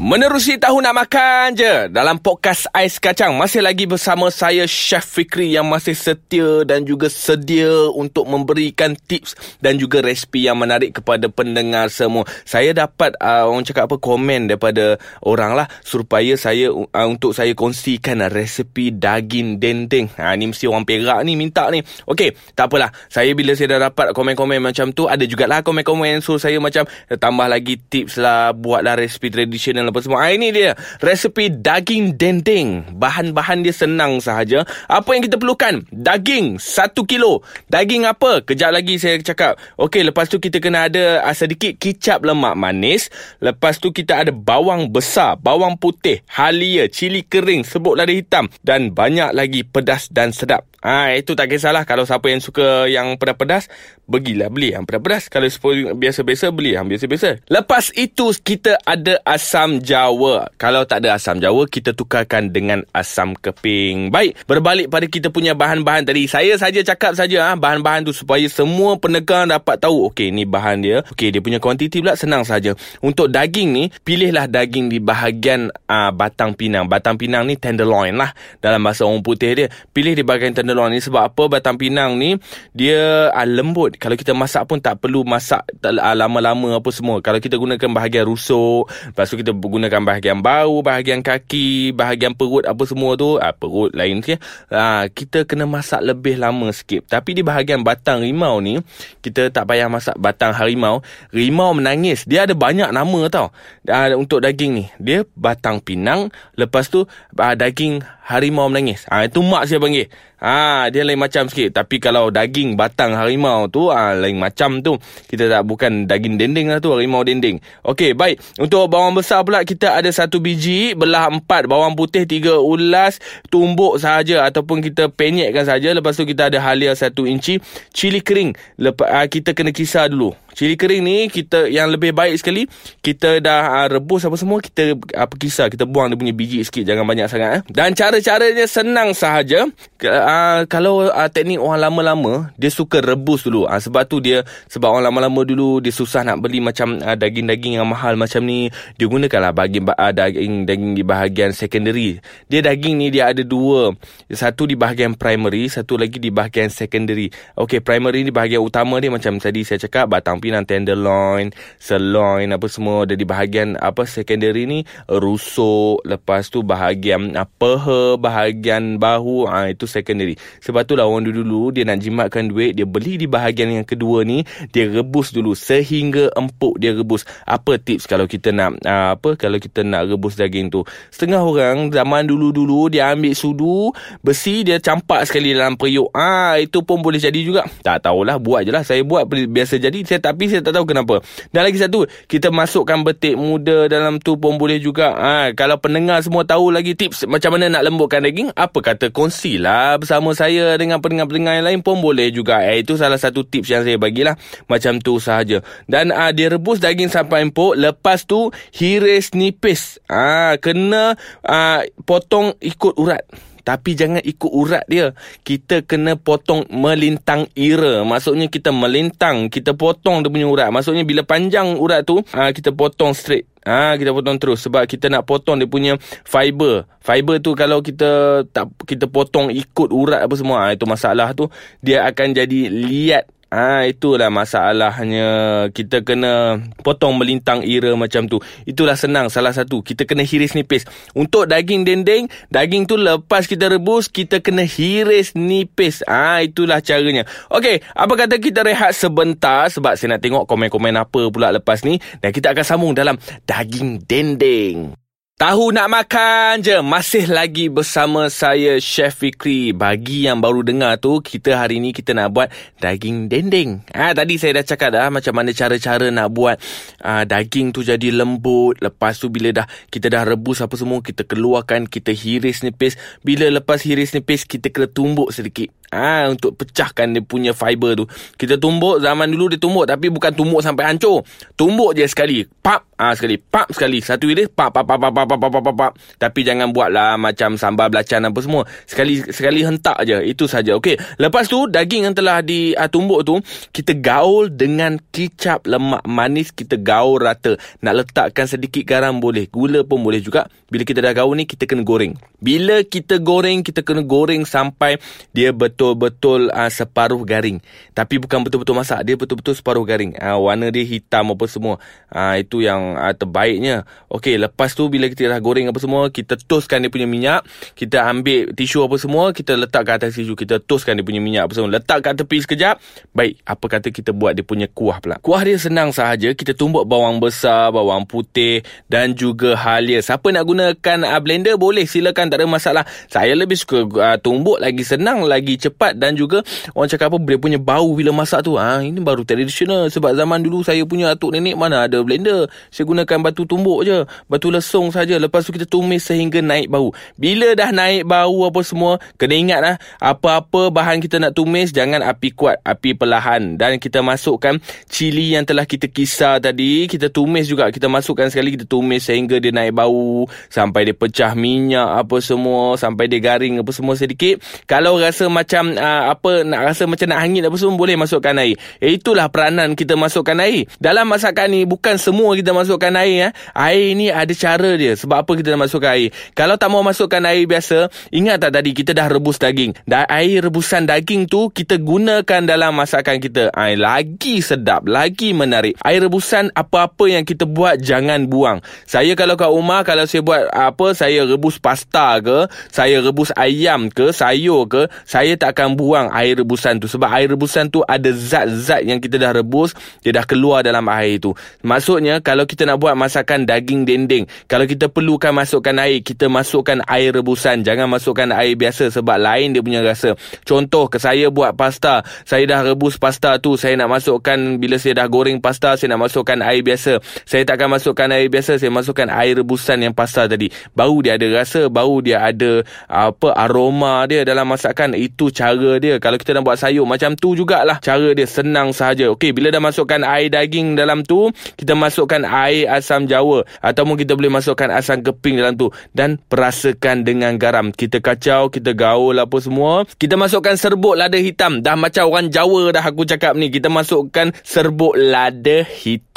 Menerusi tahu nak makan je. Dalam podcast Ais Kacang Masih lagi bersama saya Chef Fikri Yang masih setia dan juga sedia Untuk memberikan tips Dan juga resipi yang menarik kepada pendengar semua. Saya dapat uh, orang cakap apa komen daripada orang lah Supaya saya uh, untuk saya kongsikan resipi daging dendeng. Ha, Ni mesti orang Perak ni minta ni. Okey, tak apalah. Saya bila saya dah dapat komen-komen macam tu Ada jugalah komen-komen. So saya macam tambah lagi tips lah Buatlah resipi tradisional apa semua. Ini dia resepi daging dendeng. Bahan-bahan dia senang sahaja. Apa yang kita perlukan? Daging 1 kilo. Daging apa? Kejap lagi saya cakap. Okey, lepas tu kita kena ada uh, sedikit kicap lemak manis. Lepas tu kita ada bawang besar, bawang putih, halia, cili kering, sebut lada hitam dan banyak lagi pedas dan sedap. Ha, itu tak kisahlah kalau siapa yang suka yang pedas-pedas, bagilah beli yang pedas-pedas. Kalau biasa-biasa beli yang biasa-biasa. Lepas itu kita ada asam jawa. Kalau tak ada asam jawa, kita tukarkan dengan asam keping. Baik, berbalik pada kita punya bahan-bahan tadi. Saya saja cakap saja ah ha, bahan-bahan tu supaya semua pendengar dapat tahu okey ni bahan dia. Okey dia punya kuantiti pula senang saja. Untuk daging ni, pilihlah daging di bahagian uh, batang pinang. Batang pinang ni tenderloin lah dalam bahasa orang putih dia. Pilih di bahagian tenderloin tenderloin ni. Sebab apa batang pinang ni dia uh, lembut. Kalau kita masak pun tak perlu masak uh, lama-lama apa semua. Kalau kita gunakan bahagian rusuk lepas tu kita gunakan bahagian bau bahagian kaki bahagian perut apa semua tu uh, perut lain sikit uh, kita kena masak lebih lama sikit. Tapi di bahagian batang rimau ni kita tak payah masak batang harimau. Rimau menangis. Dia ada banyak nama tau uh, untuk daging ni. Dia batang pinang lepas tu uh, daging harimau menangis. Ah itu mak saya panggil. Ha, dia lain macam sikit. Tapi kalau daging batang harimau tu ha, lain macam tu. Kita tak bukan daging dendeng lah tu harimau dendeng. Okey, baik. Untuk bawang besar pula kita ada satu biji belah empat bawang putih tiga ulas tumbuk saja ataupun kita penyekkan saja. Lepas tu kita ada halia satu inci cili kering. Lepas ha, kita kena kisar dulu. Cili kering ni kita yang lebih baik sekali kita dah uh, rebus apa semua kita apa kisar kita buang dia punya biji sikit jangan banyak sangat eh. Dan cara-caranya senang sahaja. Uh, kalau uh, teknik orang lama-lama dia suka rebus dulu. Uh, sebab tu dia sebab orang lama-lama dulu dia susah nak beli macam uh, daging-daging yang mahal macam ni. Dia gunakanlah bahagian uh, daging daging di bahagian secondary. Dia daging ni dia ada dua. Satu di bahagian primary, satu lagi di bahagian secondary. Okey, primary ni bahagian utama dia macam tadi saya cakap batang pinang tenderloin, sirloin apa semua ada di bahagian apa secondary ni rusuk, lepas tu bahagian uh, bahagian bahu ah ha, itu secondary. Sebab tu lah orang dulu-dulu dia nak jimatkan duit, dia beli di bahagian yang kedua ni, dia rebus dulu sehingga empuk dia rebus. Apa tips kalau kita nak uh, apa kalau kita nak rebus daging tu? Setengah orang zaman dulu-dulu dia ambil sudu besi dia campak sekali dalam periuk. Ah ha, itu pun boleh jadi juga. Tak tahulah buat je lah. Saya buat biasa jadi saya tapi saya tak tahu kenapa. Dan lagi satu, kita masukkan betik muda dalam tu pun boleh juga. Ha, kalau pendengar semua tahu lagi tips macam mana nak lembutkan daging, apa kata kongsilah saya dengan pendengar-pendengar yang lain pun boleh juga. Eh, itu salah satu tips yang saya bagilah. Macam tu sahaja. Dan ha, dia rebus daging sampai empuk. Lepas tu, hiris nipis. Ha, kena ha, potong ikut urat. Tapi jangan ikut urat dia. Kita kena potong melintang ira. Maksudnya kita melintang, kita potong dia punya urat. Maksudnya bila panjang urat tu, ah, kita potong straight. Ah kita potong terus sebab kita nak potong dia punya fiber. Fiber tu kalau kita tak kita potong ikut urat apa semua, ah, itu masalah tu dia akan jadi liat Ha, itulah masalahnya kita kena potong melintang ira macam tu. Itulah senang salah satu. Kita kena hiris nipis. Untuk daging dendeng, daging tu lepas kita rebus, kita kena hiris nipis. Ha, itulah caranya. Okey, apa kata kita rehat sebentar sebab saya nak tengok komen-komen apa pula lepas ni dan kita akan sambung dalam daging dendeng. Tahu nak makan je Masih lagi bersama saya Chef Fikri Bagi yang baru dengar tu Kita hari ni kita nak buat Daging dendeng ha, Tadi saya dah cakap dah Macam mana cara-cara nak buat uh, Daging tu jadi lembut Lepas tu bila dah Kita dah rebus apa semua Kita keluarkan Kita hiris nipis Bila lepas hiris nipis Kita kena tumbuk sedikit Ah ha, untuk pecahkan dia punya fiber tu. Kita tumbuk zaman dulu dia tumbuk tapi bukan tumbuk sampai hancur. Tumbuk je sekali. Pap ah ha, sekali. Pap sekali. Satu iris pap pap pap pap pap pap pap pap pap. Tapi jangan buatlah macam sambal belacan apa semua. Sekali sekali hentak je. Itu saja. Okey. Lepas tu daging yang telah ditumbuk tu kita gaul dengan kicap lemak manis kita gaul rata. Nak letakkan sedikit garam boleh. Gula pun boleh juga. Bila kita dah gaul ni kita kena goreng. Bila kita goreng kita kena goreng sampai dia betul-betul uh, separuh garing. Tapi bukan betul-betul masak. Dia betul-betul separuh garing. Uh, warna dia hitam apa semua. Uh, itu yang uh, terbaiknya. Okey, lepas tu bila kita dah goreng apa semua, kita toskan dia punya minyak. Kita ambil tisu apa semua, kita letak ke atas tisu. Kita toskan dia punya minyak apa semua. Letak kat tepi sekejap. Baik, apa kata kita buat dia punya kuah pula. Kuah dia senang sahaja. Kita tumbuk bawang besar, bawang putih dan juga halia. Siapa nak gunakan uh, blender boleh silakan tak ada masalah. Saya lebih suka uh, tumbuk lagi senang, lagi cepat dan juga orang cakap apa dia punya bau bila masak tu. Ah ha, ini baru tradisional sebab zaman dulu saya punya atuk nenek mana ada blender. Saya gunakan batu tumbuk je. Batu lesung saja. Lepas tu kita tumis sehingga naik bau. Bila dah naik bau apa semua, kena ingat lah. Apa-apa bahan kita nak tumis, jangan api kuat. Api perlahan. Dan kita masukkan cili yang telah kita kisar tadi. Kita tumis juga. Kita masukkan sekali. Kita tumis sehingga dia naik bau. Sampai dia pecah minyak apa semua. Sampai dia garing apa semua sedikit. Kalau rasa macam uh, apa nak rasa macam nak hangit apa semua boleh masukkan air. Eh, itulah peranan kita masukkan air. Dalam masakan ni bukan semua kita masukkan air eh. Air ni ada cara dia. Sebab apa kita nak masukkan air? Kalau tak mau masukkan air biasa, ingat tak tadi kita dah rebus daging. Dan air rebusan daging tu kita gunakan dalam masakan kita. Air lagi sedap, lagi menarik. Air rebusan apa-apa yang kita buat jangan buang. Saya kalau kat rumah kalau saya buat apa, saya rebus pasta ke, saya rebus ayam ke, sayur ke, saya tak akan buang air rebusan tu sebab air rebusan tu ada zat-zat yang kita dah rebus, dia dah keluar dalam air tu. Maksudnya kalau kita nak buat masakan daging dendeng, kalau kita perlukan masukkan air, kita masukkan air rebusan. Jangan masukkan air biasa sebab lain dia punya rasa. Contoh ke saya buat pasta, saya dah rebus pasta tu, saya nak masukkan bila saya dah goreng pasta, saya nak masukkan air biasa. Saya tak akan masukkan air biasa, saya masukkan air rebusan yang pasta tadi. Baru dia ada rasa, baru dia ada apa aroma dia dalam masakan. Itu cara dia. Kalau kita nak buat sayur macam tu jugalah. Cara dia senang sahaja. Okey, bila dah masukkan air daging dalam tu, kita masukkan air asam jawa ataupun kita boleh masukkan asam keping dalam tu dan perasakan dengan garam. Kita kacau, kita gaul apa semua. Kita masukkan serbuk lada hitam. Dah macam orang Jawa dah aku cakap ni. Kita masukkan serbuk lada hitam.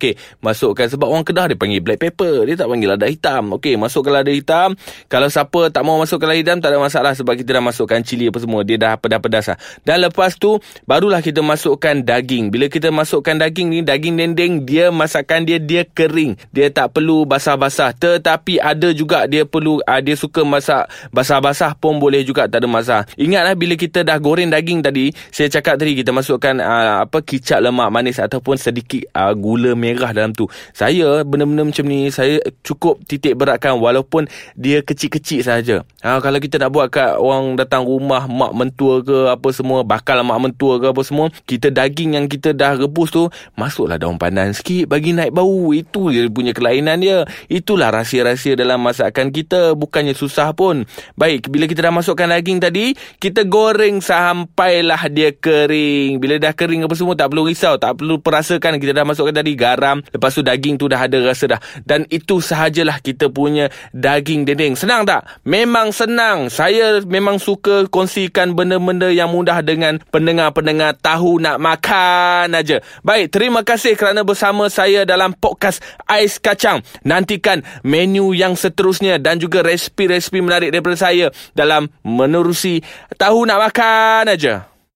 Okey, masukkan sebab orang Kedah dia panggil black pepper. Dia tak panggil lada hitam. Okey, masukkan lada hitam. Kalau siapa tak mau masukkan lada hitam tak ada masalah sebab kita dah masukkan cili apa semua. Dia dah pedas-pedas lah. Dan lepas tu barulah kita masukkan daging. Bila kita masukkan daging ni, daging dendeng dia masakan dia dia kering. Dia tak perlu basah-basah. Tetapi ada juga dia perlu uh, dia suka masak basah-basah pun boleh juga tak ada masalah. Ingatlah bila kita dah goreng daging tadi, saya cakap tadi kita masukkan uh, apa kicap lemak manis ataupun sedikit uh, gula merah dalam tu. Saya benda-benda macam ni saya cukup titik beratkan walaupun dia kecil-kecil saja. Ha, kalau kita nak buat kat orang datang rumah mak mentua ke apa semua bakal mak mentua ke apa semua, kita daging yang kita dah rebus tu masuklah daun pandan sikit bagi naik bau. Itu dia punya kelainan dia. Itulah rahsia-rahsia dalam masakan kita. Bukannya susah pun. Baik, bila kita dah masukkan daging tadi, kita goreng sampailah dia kering. Bila dah kering apa semua tak perlu risau, tak perlu perasakan kita dah masukkan tadi garam. Lepas tu daging tu dah ada rasa dah. Dan itu sahajalah kita punya daging dendeng. Senang tak? Memang senang. Saya memang suka kongsikan benda-benda yang mudah dengan pendengar-pendengar tahu nak makan aja. Baik, terima kasih kerana bersama saya dalam podcast Ais Kacang. Nantikan menu yang seterusnya dan juga resipi-resipi menarik daripada saya dalam menerusi tahu nak makan aja.